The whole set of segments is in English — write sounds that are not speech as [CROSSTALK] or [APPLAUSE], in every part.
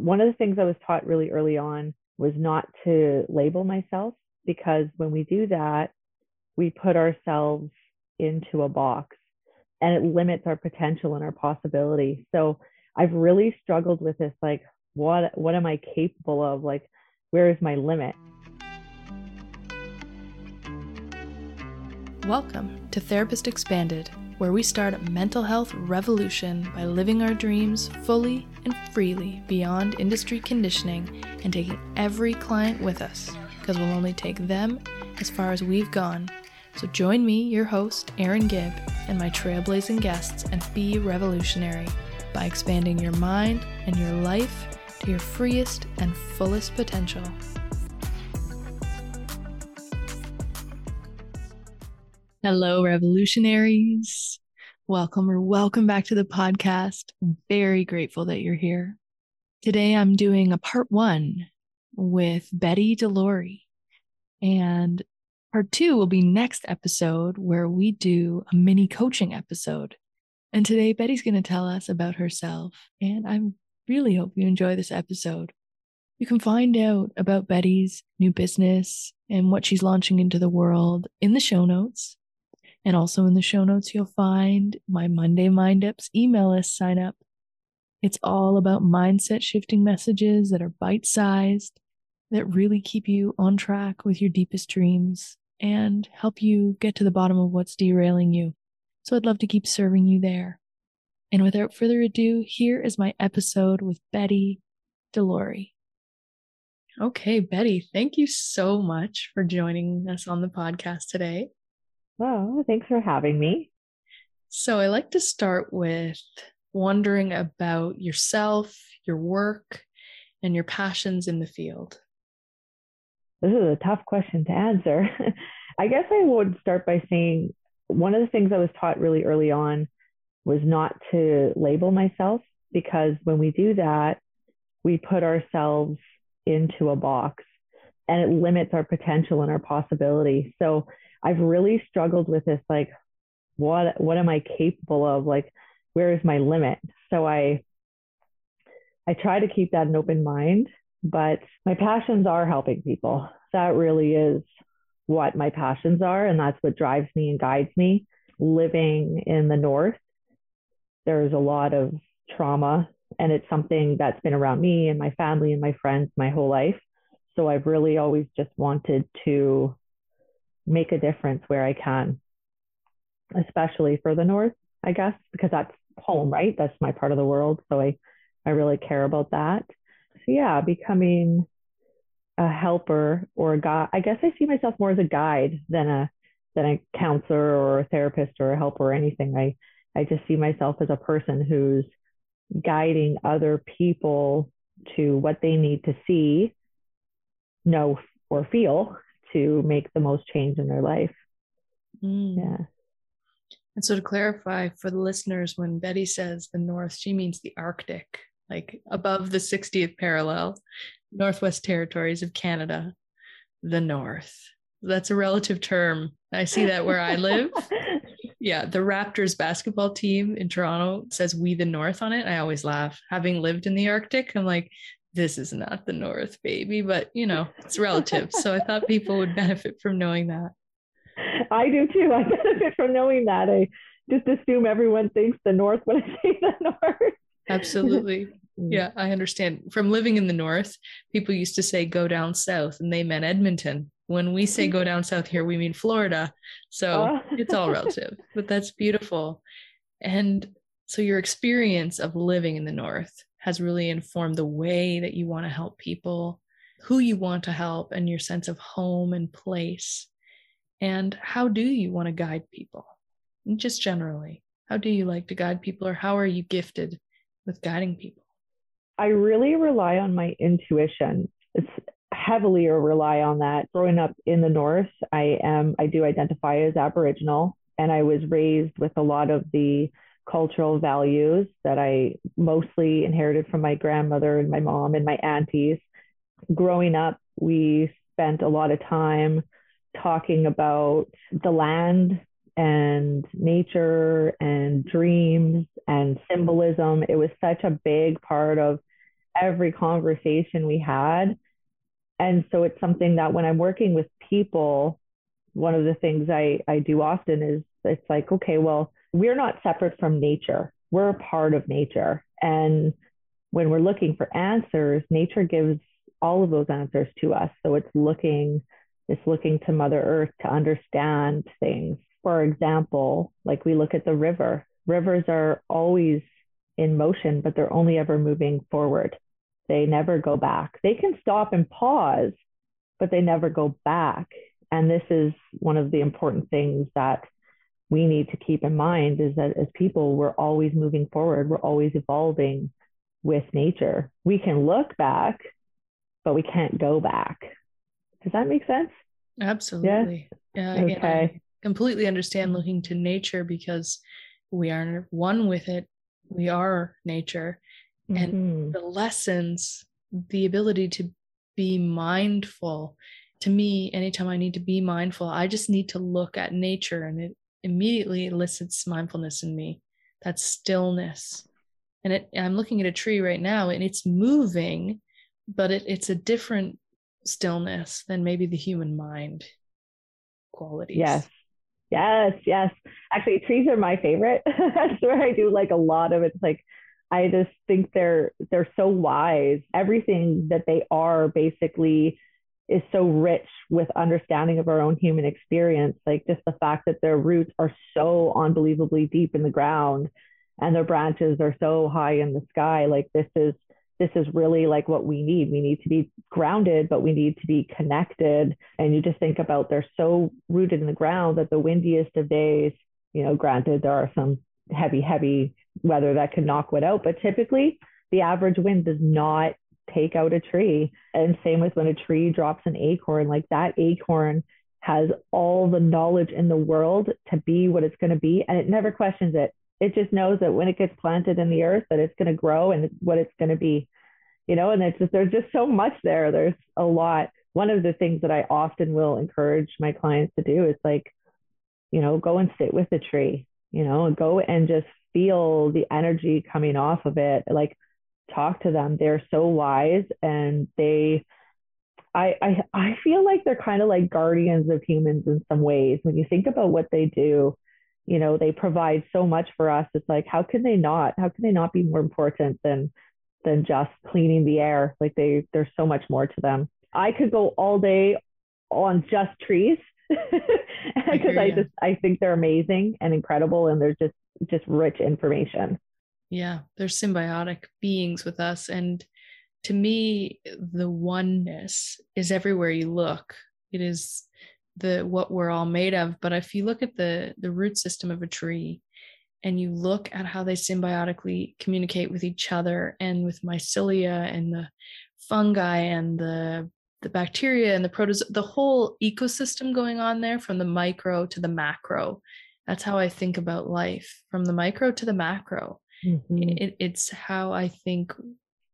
one of the things I was taught really early on was not to label myself because when we do that, we put ourselves into a box and it limits our potential and our possibility. So I've really struggled with this like what what am I capable of? Like where is my limit? Welcome to Therapist Expanded, where we start a mental health revolution by living our dreams fully and freely beyond industry conditioning and taking every client with us because we'll only take them as far as we've gone so join me, your host, Erin Gibb, and my trailblazing guests and be revolutionary by expanding your mind and your life to your freest and fullest potential. Hello, revolutionaries. Welcome or welcome back to the podcast. I'm very grateful that you're here. Today I'm doing a part one with Betti Delorey. And Part two will be next episode where we do a mini coaching episode. And today, Betti's going to tell us about herself. And I really hope you enjoy this episode. You can find out about Betti's new business and what she's launching into the world in the show notes. And also in the show notes, you'll find my Monday Mind Ups email list sign up. It's all about mindset shifting messages that are bite sized, that really keep you on track with your deepest dreams and help you get to the bottom of what's derailing you. So I'd love to keep serving you there. And without further ado, here is my episode with Betti Delorey. Okay, Betti, thank you so much for joining us on the podcast today. Well, thanks for having me. So I like to start with wondering about yourself, your work, and your passions in the field. This is a tough question to answer. [LAUGHS] I guess I would start by saying one of the things I was taught really early on was not to label myself because when we do that, we put ourselves into a box and it limits our potential and our possibility. So I've really struggled with this like what what am I capable of? Like where is my limit? So I I try to keep that an open mind but my passions are helping people. That really is what my passions are. And that's what drives me and guides me. Living in the North, there's a lot of trauma, and it's something that's been around me and my family and my friends my whole life. So I've really always just wanted to make a difference where I can, especially for the North, I guess, because that's home, right? That's my part of the world. So I, I really care about that so yeah, becoming a helper or a guide. I guess I see myself more as a guide than a than a counselor or a therapist or a helper or anything. I I just see myself as a person who's guiding other people to what they need to see, know, or feel to make the most change in their life. Mm. Yeah. And so, to clarify for the listeners, when Betti says the North, she means the Arctic like above the 60th parallel, Northwest Territories of Canada, the North. That's a relative term. I see that where I live. [LAUGHS] yeah, the Raptors basketball team in Toronto says we the North on it. I always laugh. Having lived in the Arctic, I'm like, this is not the North, baby, but you know, it's relative. so I thought [LAUGHS] people would benefit from knowing that. I do too. I benefit from knowing that. I just assume everyone thinks the North when I [LAUGHS] say the North. Absolutely. [LAUGHS] Mm. Yeah, I understand. From living in the north, people used to say go down south and they meant Edmonton. When we say go down south here, we mean Florida. So oh. it's all relative, but that's beautiful. And so your experience of living in the north has really informed the way that you want to help people, who you want to help, and your sense of home and place. And how do you want to guide people? just generally, how do you like to guide people, or how are you gifted with guiding people? I really rely on my intuition. It's heavily or rely on that. Growing up in the north, I am I do identify as Aboriginal and I was raised with a lot of the cultural values that I mostly inherited from my grandmother and my mom and my aunties. Growing up, we spent a lot of time talking about the land and nature and dreams and symbolism. It was such a big part of every conversation we had. And so it's something that when I'm working with people, one of the things I, I do often is it's like, okay, well, we're not separate from nature. We're a part of nature. And when we're looking for answers, nature gives all of those answers to us. So it's looking, it's looking to Mother Earth to understand things. For example, like we look at the river. Rivers are always in motion, but they're only ever moving forward. They never go back. They can stop and pause, but they never go back. And this is one of the important things that we need to keep in mind is that as people, we're always moving forward, we're always evolving with nature. We can look back, but we can't go back. Does that make sense? Absolutely. Yeah. yeah okay. I completely understand looking to nature because we are one with it. We are nature. Mm-hmm. And the lessons, the ability to be mindful. To me, anytime I need to be mindful, I just need to look at nature and it immediately elicits mindfulness in me. That stillness. And it, I'm looking at a tree right now and it's moving, but it, it's a different stillness than maybe the human mind qualities. Yes. Yes, yes. Actually, trees are my favorite. [LAUGHS] That's where I do like a lot of it. It's like I just think they're they're so wise. Everything that they are basically is so rich with understanding of our own human experience. Like just the fact that their roots are so unbelievably deep in the ground and their branches are so high in the sky. Like this is this is really like what we need. We need to be grounded, but we need to be connected. And you just think about they're so rooted in the ground that the windiest of days, you know, granted there are some heavy, heavy weather that can knock wood out, but typically the average wind does not take out a tree. And same with when a tree drops an acorn, like that acorn has all the knowledge in the world to be what it's going to be and it never questions it. It just knows that when it gets planted in the earth that it's going to grow and what it's going to be you know and it's just there's just so much there. There's a lot. One of the things that i often will encourage my clients to do is like you know go and sit with the tree you know go and just feel the energy coming off of it. Like talk to them. They're so wise and they I, I I feel like they're kind of like guardians of humans in some ways. When you think about what they do, you know they provide so much for us. It's like how can they not? How can they not be more important than than just cleaning the air? Like they there's so much more to them. I could go all day on just trees [LAUGHS] because I, I just i think they're amazing and incredible and they're just just rich information yeah they're symbiotic beings with us and to me the oneness is everywhere you look. It is the what we're all made of but if you look at the the root system of a tree and you look at how they symbiotically communicate with each other and with mycelia and the fungi and the the bacteria and the protozoa the whole ecosystem going on there from the micro to the macro. That's how i think about life from the micro to the macro mm-hmm. it, it's how i think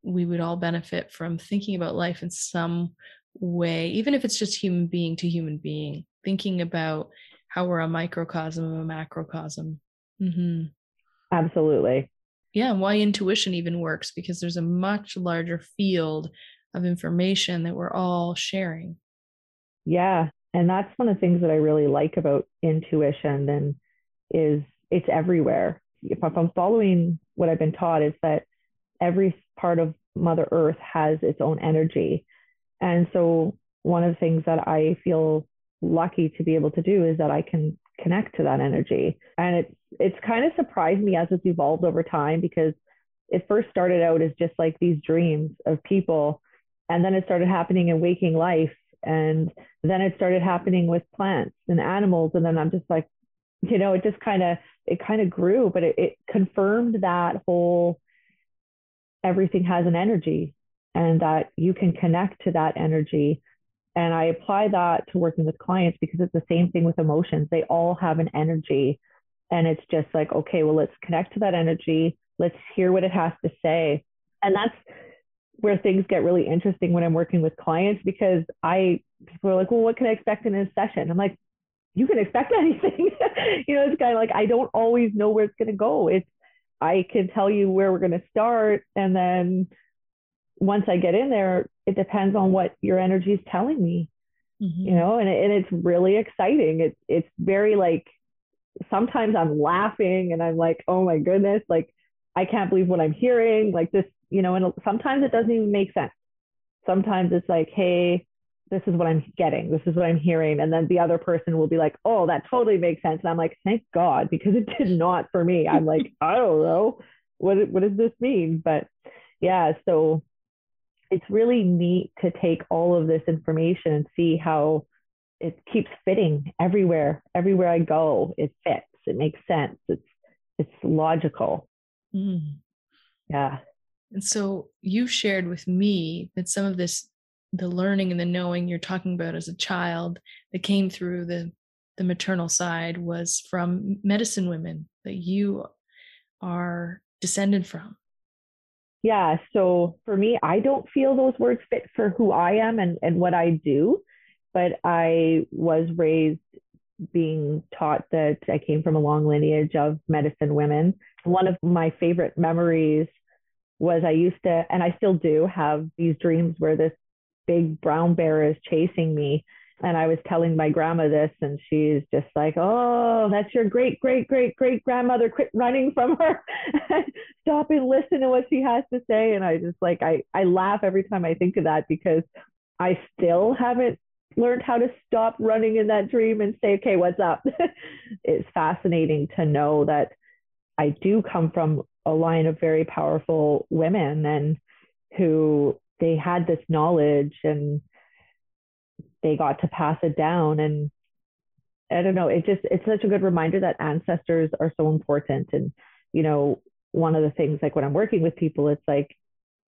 we would all benefit from thinking about life in some way, even if it's just human being to human being, thinking about how we're a microcosm of a macrocosm. Mm-hmm. Absolutely. Yeah, and why intuition even works because there's a much larger field of information that we're all sharing. Yeah, and that's one of the things that I really like about intuition and is it's everywhere. If I'm following what I've been taught is that every part of Mother Earth has its own energy and so one of the things that I feel lucky to be able to do is that I can connect to that energy. And it's it's kind of surprised me as it's evolved over time because it first started out as just like these dreams of people and then it started happening in waking life and then it started happening with plants and animals and then i'm just like you know it just kind of it kind of grew but it, it confirmed that whole everything has an energy and that you can connect to that energy. And I apply that to working with clients because it's the same thing with emotions. They all have an energy. And it's just like, okay, well, let's connect to that energy. Let's hear what it has to say. And that's where things get really interesting when I'm working with clients because I, people are like, well, what can I expect in a session? I'm like, you can expect [LAUGHS] anything. you know, it's kind of like, I don't always know where it's going to go. It's, I can tell you where we're going to start and then once I get in there, it depends on what your energy is telling me, mm-hmm. you know, and, and it's really exciting. It's, it's very like, sometimes I'm laughing and I'm like, oh my goodness, like, I can't believe what I'm hearing. Like this, you know, and sometimes it doesn't even make sense. Sometimes it's like, hey, this is what I'm getting. This is what I'm hearing. And then the other person will be like, oh, that totally makes sense. And I'm like, thank God, because it did not for me. I'm [LAUGHS] like, I don't know. What, what does this mean? But yeah, so it's really neat to take all of this information and see how it keeps fitting everywhere. Everywhere I go, it fits. It makes sense. It's it's logical. Mm. Yeah. And so you shared with me that some of this the learning and the knowing you're talking about as a child that came through the the maternal side was from medicine women that you are descended from. Yeah so for me i don't feel those words fit for who i am and, and what i do but i was raised being taught that i came from a long lineage of medicine women. One of my favorite memories was i used to and i still do have these dreams where this big brown bear is chasing me. And I was telling my grandma this, and she's just like, Oh, that's your great, great, great, great grandmother. Quit running from her. [LAUGHS] Stop and listen to what she has to say. And I just like, I, I laugh every time I think of that because I still haven't learned how to stop running in that dream and say, Okay, what's up? [LAUGHS] it's fascinating to know that I do come from a line of very powerful women and who they had this knowledge and they got to pass it down. And i don't know it just it's such a good reminder that ancestors are so important. And you know one of the things like when i'm working with people it's like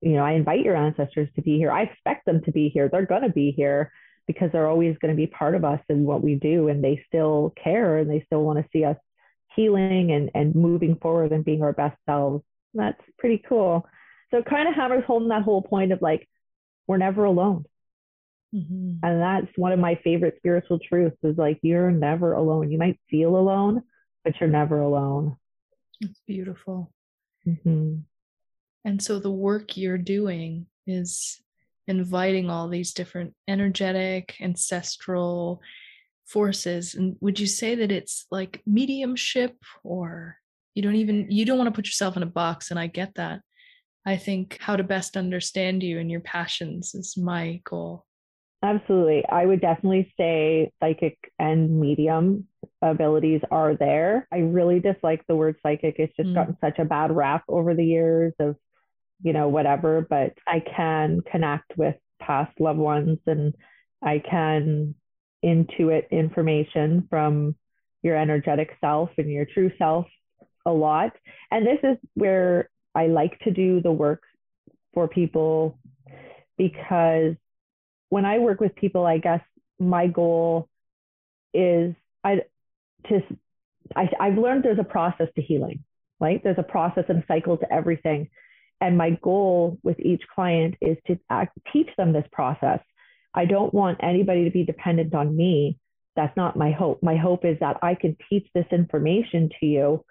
you know i invite your ancestors to be here. I expect them to be here. They're going to be here because they're always going to be part of us and what we do. And they still care and they still want to see us healing and and moving forward and being our best selves. That's pretty cool so kind of hammers home that whole point of like, we're never alone. Mm-hmm. And that's one of my favorite spiritual truths is like, you're never alone. You might feel alone, but you're never alone. It's beautiful. Mm-hmm. And so the work you're doing is inviting all these different energetic, ancestral forces. And would you say that it's like mediumship or you don't even, you don't want to put yourself in a box? And I get that. I think how to best understand you and your passions is my goal. Absolutely. I would definitely say psychic and medium abilities are there. I really dislike the word psychic. It's just mm. gotten such a bad rap over the years of, you know, whatever, but I can connect with past loved ones and I can intuit information from your energetic self and your true self a lot. And this is where I like to do the work for people because when I work with people, I guess my goal is I to I, I've learned there's a process to healing, right? There's a process and cycle to everything. And my goal with each client is to act, teach them this process. I don't want anybody to be dependent on me. That's not my hope. My hope is that I can teach this information to you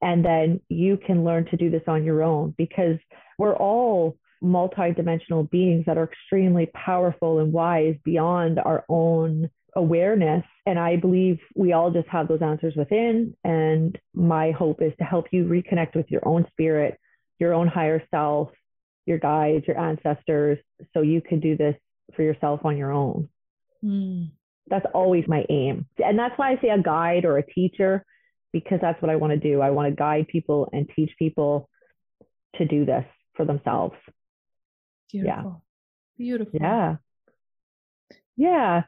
and then you can learn to do this on your own because we're all multidimensional beings that are extremely powerful and wise beyond our own awareness. And I believe we all just have those answers within. And my hope is to help you reconnect with your own spirit, your own higher self, your guides, your ancestors, so you can do this for yourself on your own. Mm. That's always my aim. And that's why I say a guide or a teacher because that's what I want to do. I want to guide people and teach people to do this for themselves. Beautiful. Yeah. Beautiful. Yeah. Yeah.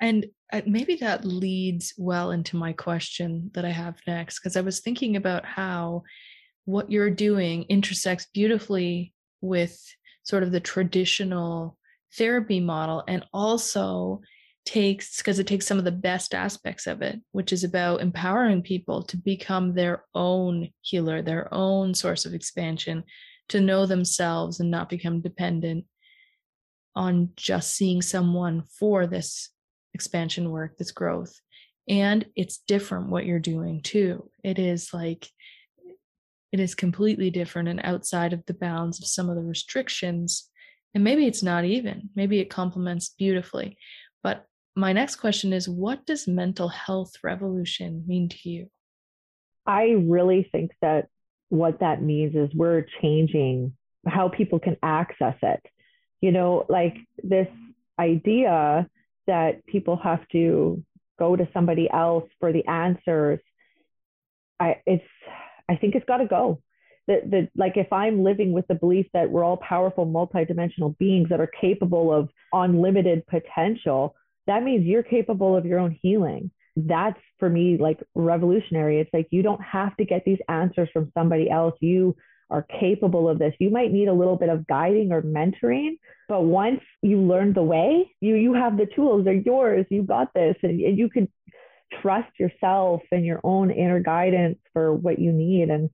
And uh, maybe that leads well into my question that I have next, because I was thinking about how what you're doing intersects beautifully with sort of the traditional therapy model and also takes because it takes some of the best aspects of it which is about empowering people to become their own healer their own source of expansion to know themselves and not become dependent on just seeing someone for this expansion work this growth and it's different what you're doing too it is like it is completely different and outside of the bounds of some of the restrictions. And maybe it's not even, maybe it complements beautifully. But my next question is what does mental health revolution mean to you? I really think that what that means is we're changing how people can access it. You know, like this idea that people have to go to somebody else for the answers. I it's I think it's got to go. That that like if I'm living with the belief that we're all powerful multidimensional beings that are capable of unlimited potential, that means you're capable of your own healing. That's for me like revolutionary. It's like you don't have to get these answers from somebody else. You are capable of this. You might need a little bit of guiding or mentoring, but once you learn the way, you you have the tools, they're yours. You got this, and, and you can trust yourself and your own inner guidance for what you need. And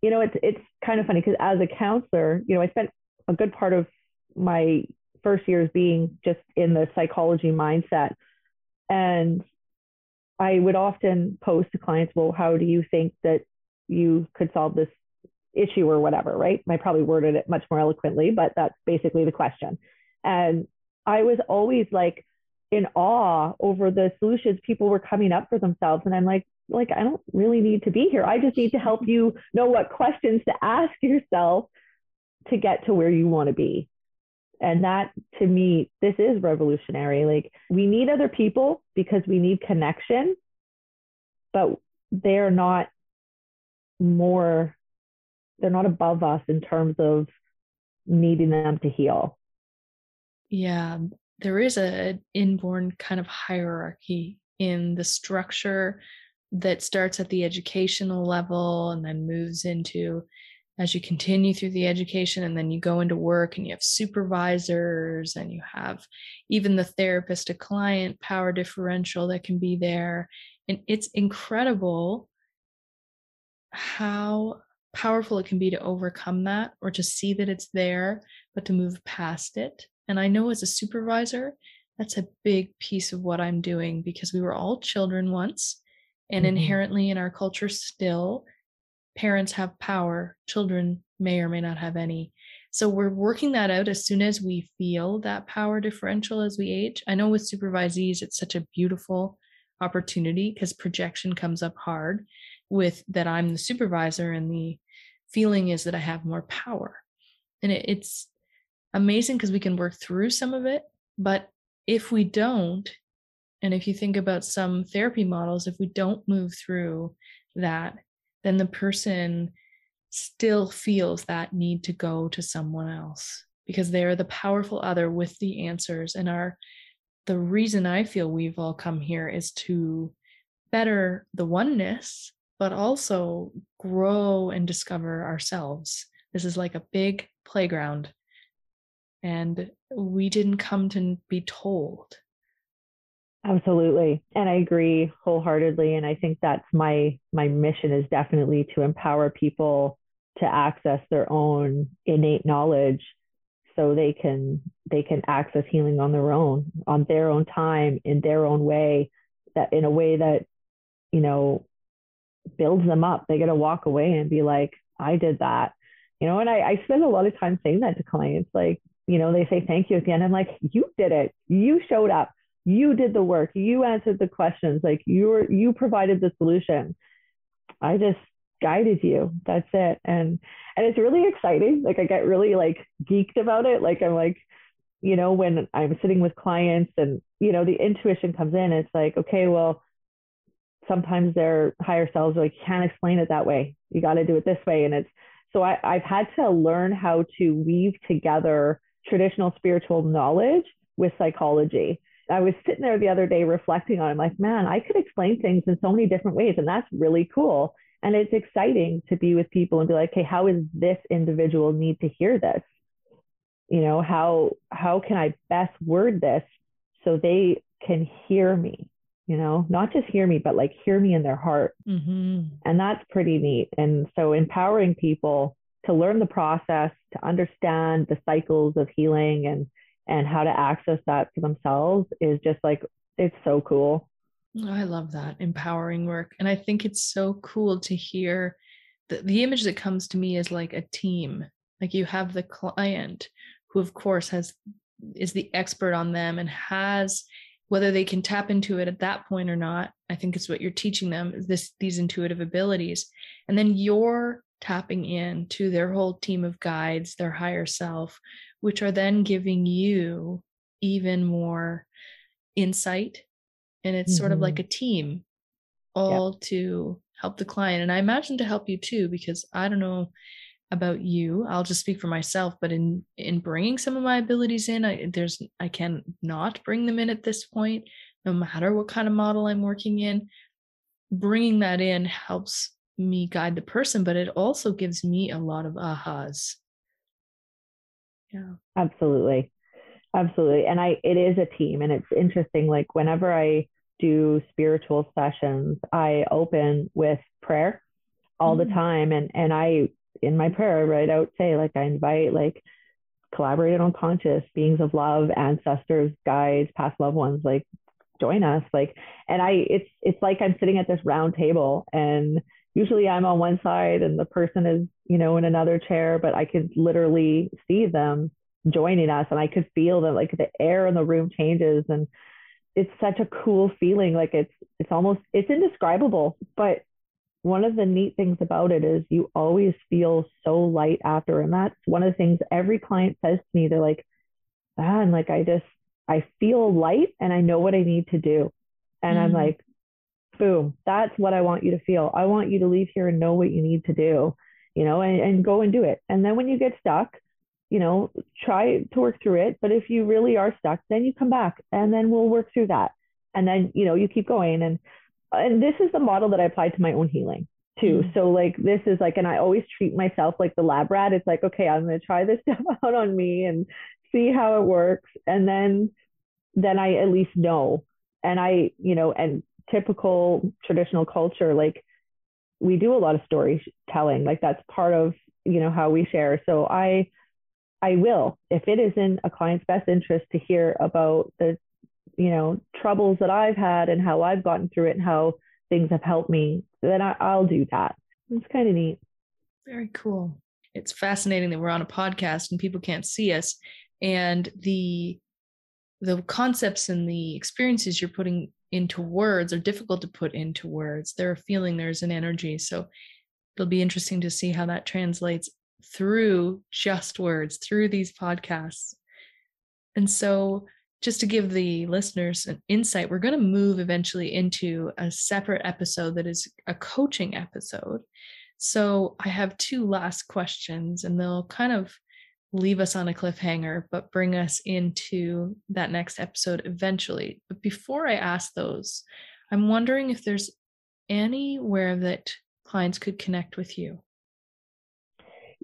you know, it's it's kind of funny because as a counselor, you know, I spent a good part of my first years being just in the psychology mindset, and I would often pose to clients, well, how do you think that you could solve this issue or whatever, right? I probably worded it much more eloquently, but that's basically the question. And I was always like in awe over the solutions people were coming up for themselves. And I'm like, like, I don't really need to be here. I just need to help you know what questions to ask yourself to get to where you want to be. And that to me, this is revolutionary. Like, we need other people because we need connection, but they're not more they're not above us in terms of needing them to heal. Yeah, there is a inborn kind of hierarchy in the structure that starts at the educational level and then moves into as you continue through the education and then you go into work and you have supervisors and you have even the therapist to client power differential that can be there and it's incredible how powerful it can be to overcome that or to see that it's there, but to move past it. And I know as a supervisor, that's a big piece of what I'm doing because we were all children once. And mm-hmm. inherently in our culture, still, parents have power, children may or may not have any. So we're working that out as soon as we feel that power differential as we age. I know with supervisees, it's such a beautiful opportunity because projection comes up hard with that I'm the supervisor and the feeling is that I have more power. And it, it's amazing because we can work through some of it. But if we don't, and if you think about some therapy models, if we don't move through that, then the person still feels that need to go to someone else because they are the powerful other with the answers and are the reason I feel we've all come here is to better the oneness but also grow and discover ourselves. This is like a big playground. And we didn't come to be told. Absolutely. And I agree wholeheartedly. And I think that's my my mission is definitely to empower people to access their own innate knowledge so they can they can access healing on their own, on their own time, in their own way, that in a way that, you know, builds them up. They get to walk away and be like, I did that. You know, and I, I spend a lot of time saying that to clients. Like, you know, they say thank you at the end. I'm like, you did it. You showed up. You did the work. You answered the questions. Like you you provided the solution. I just guided you. That's it. And and it's really exciting. Like I get really like geeked about it. Like I'm like, you know, when I'm sitting with clients and you know the intuition comes in, it's like, okay, well, sometimes their higher selves like can't explain it that way you got to do it this way and it's so I, i've had to learn how to weave together traditional spiritual knowledge with psychology i was sitting there the other day reflecting on it I'm like man i could explain things in so many different ways and that's really cool and it's exciting to be with people and be like hey how is this individual need to hear this you know how how can i best word this so they can hear me you know, not just hear me, but like hear me in their heart. Mm-hmm. And that's pretty neat. And so empowering people to learn the process, to understand the cycles of healing and and how to access that for themselves is just like it's so cool. Oh, I love that empowering work. And I think it's so cool to hear the, the image that comes to me is like a team. Like you have the client who of course has is the expert on them and has whether they can tap into it at that point or not i think it's what you're teaching them is this these intuitive abilities and then you're tapping in to their whole team of guides their higher self which are then giving you even more insight and it's mm-hmm. sort of like mm-hmm. a team all yep. to help the client and i imagine to help you too because i don't know about you i'll just speak for myself but in in bringing some of my abilities in I, there's i can not bring them in at this point no matter what kind of model i'm working in bringing that in helps me guide the person but it also gives me a lot of ahas yeah absolutely absolutely and i it is a team and it's interesting like whenever i do spiritual sessions i open with prayer all mm-hmm. the time and and i in my prayer, I write out, say, like, I invite, like, collaborated unconscious beings of love, ancestors, guides, past loved ones, like, join us. Like, and I, it's, it's like I'm sitting at this round table and usually I'm on one side and the person is, you know, in another chair, but I could literally see them joining us and I could feel that like the air in the room changes and it's such a cool feeling. Like it's, it's almost, it's indescribable, but one of the neat things about it is you always feel so light after. And that's one of the things every client says to me. They're like, ah, and like, I just, I feel light and I know what I need to do. And mm. I'm like, boom, that's what I want you to feel. I want you to leave here and know what you need to do, you know, and, and go and do it. And then when you get stuck, you know, try to work through it. But if you really are stuck, then you come back and then we'll work through that. And then, you know, you keep going. And and this is the model that I applied to my own healing too. Mm-hmm. So like this is like, and I always treat myself like the lab rat. It's like, okay, I'm gonna try this [LAUGHS] stuff out on me and see how it works. And then then I at least know. And I, you know, and typical traditional culture, like we do a lot of storytelling. Like that's part of, you know, how we share. So I I will, if it is in a client's best interest to hear about the you know troubles that I've had and how I've gotten through it and how things have helped me, then I, I'll do that. It's kind of neat. Very cool. It's fascinating that we're on a podcast and people can't see us, and the the concepts and the experiences you're putting into words are difficult to put into words. They're a feeling, there's an energy. So it'll be interesting to see how that translates through just words, through these podcasts. And so just to give the listeners an insight, we're going to move eventually into a separate episode that is a coaching episode. So I have two last questions, and they'll kind of leave us on a cliffhanger, but bring us into that next episode eventually. But before I ask those, I'm wondering if there's anywhere that clients could connect with you.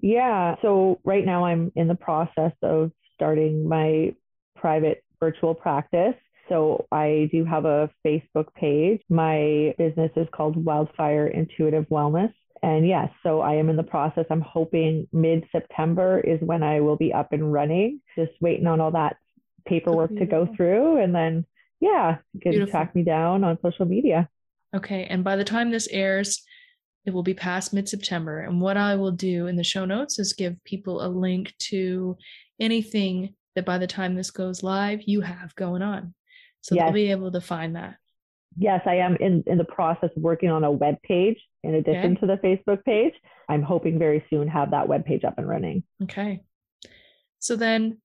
Yeah. So right now I'm in the process of starting my private virtual practice. So I do have a Facebook page. My business is called Wildfire Intuitive Wellness. And yes, so I am in the process. I'm hoping mid September is when I will be up and running, just waiting on all that paperwork to go through. And then, yeah, you can Beautiful. track me down on social media. Okay. And by the time this airs, it will be past mid September. And what I will do in the show notes is give people a link to anything that by the time this goes live, you have going on. So yes. they'll be able to find that. Yes, I am in, in the process of working on a web page in addition okay. to the Facebook page. I'm hoping very soon have that web page up and running. Okay. So then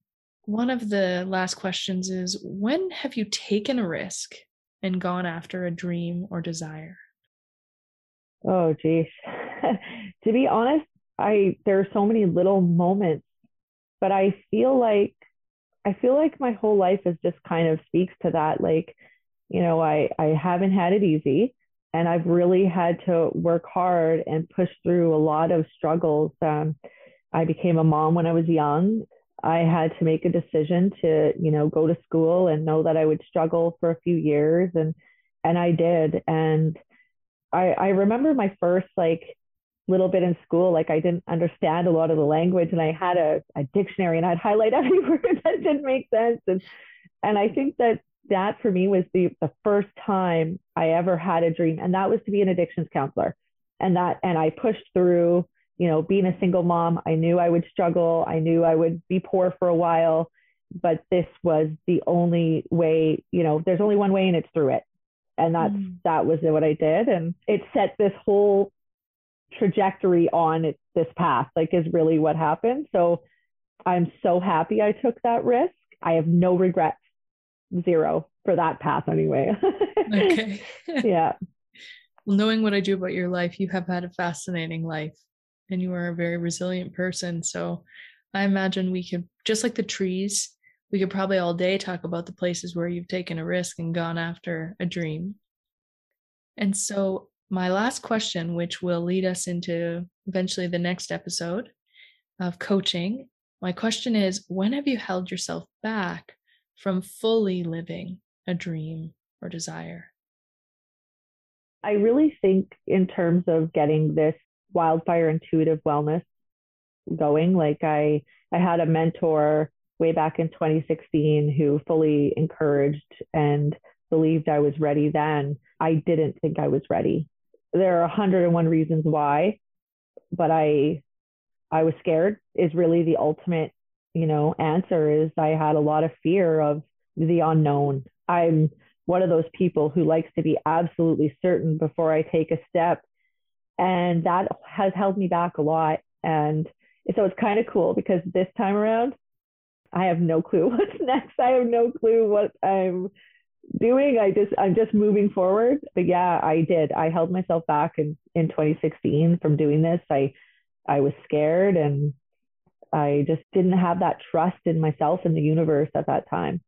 one of the last questions is when have you taken a risk and gone after a dream or desire? Oh geez. [LAUGHS] to be honest, I there are so many little moments, but I feel like I feel like my whole life is just kind of speaks to that. Like, you know, I, I haven't had it easy and I've really had to work hard and push through a lot of struggles. Um, I became a mom when I was young. I had to make a decision to, you know, go to school and know that I would struggle for a few years and and I did. And I I remember my first like little bit in school, like I didn't understand a lot of the language and I had a, a dictionary and I'd highlight [LAUGHS] every word that didn't make sense. And, and I think that that for me was the, the first time I ever had a dream. And that was to be an addictions counselor. and that and I pushed through, you know, being a single mom. I knew I would struggle. I knew I would be poor for a while, but this was the only way, you know, there's only one way and it's through it. And that's mm. that was what I did. And it set this whole trajectory on it, this path, like is really what happened. So I'm so happy I took that risk. I have no regrets, zero for that path anyway. [LAUGHS] okay. [LAUGHS] yeah. Well, knowing what I do about your life, you have had a fascinating life and you are a very resilient person. So I imagine we could, just like the trees, we could probably all day talk about the places where you've taken a risk and gone after a dream. And so, my last question, which will lead us into eventually the next episode of coaching, my question is when have you held yourself back from fully living a dream or desire? I really think, in terms of getting this wildfire intuitive wellness going, like I, I had a mentor way back in 2016 who fully encouraged and believed I was ready then. I didn't think I was ready. There are 101 reasons why, but I I was scared is really the ultimate, you know, answer is I had a lot of fear of the unknown. I'm one of those people who likes to be absolutely certain before I take a step. And that has held me back a lot. And so it's kind of cool because this time around, I have no clue [LAUGHS] what's next. I have no clue what I'm doing. I just I'm just moving forward. But yeah, I did. I held myself back in in 2016 from doing this. I I was scared and I just didn't have that trust in myself and the universe at that time.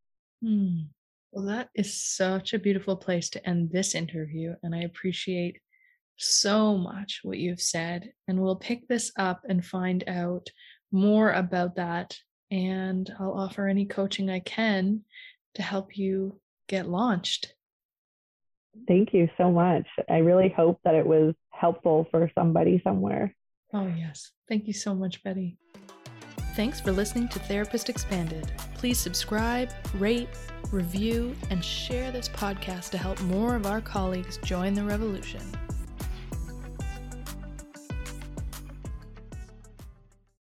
Hmm. Well, that is such a beautiful place to end this interview. And I appreciate so much what you've said. And we'll pick this up and find out more about that and I'll offer any coaching I can to help you get launched. Thank you so much. I really hope that it was helpful for somebody somewhere. Oh, yes. Thank you so much, Betti. Thanks for listening to Therapist Expanded. Please subscribe, rate, review, and share this podcast to help more of our colleagues join the revolution.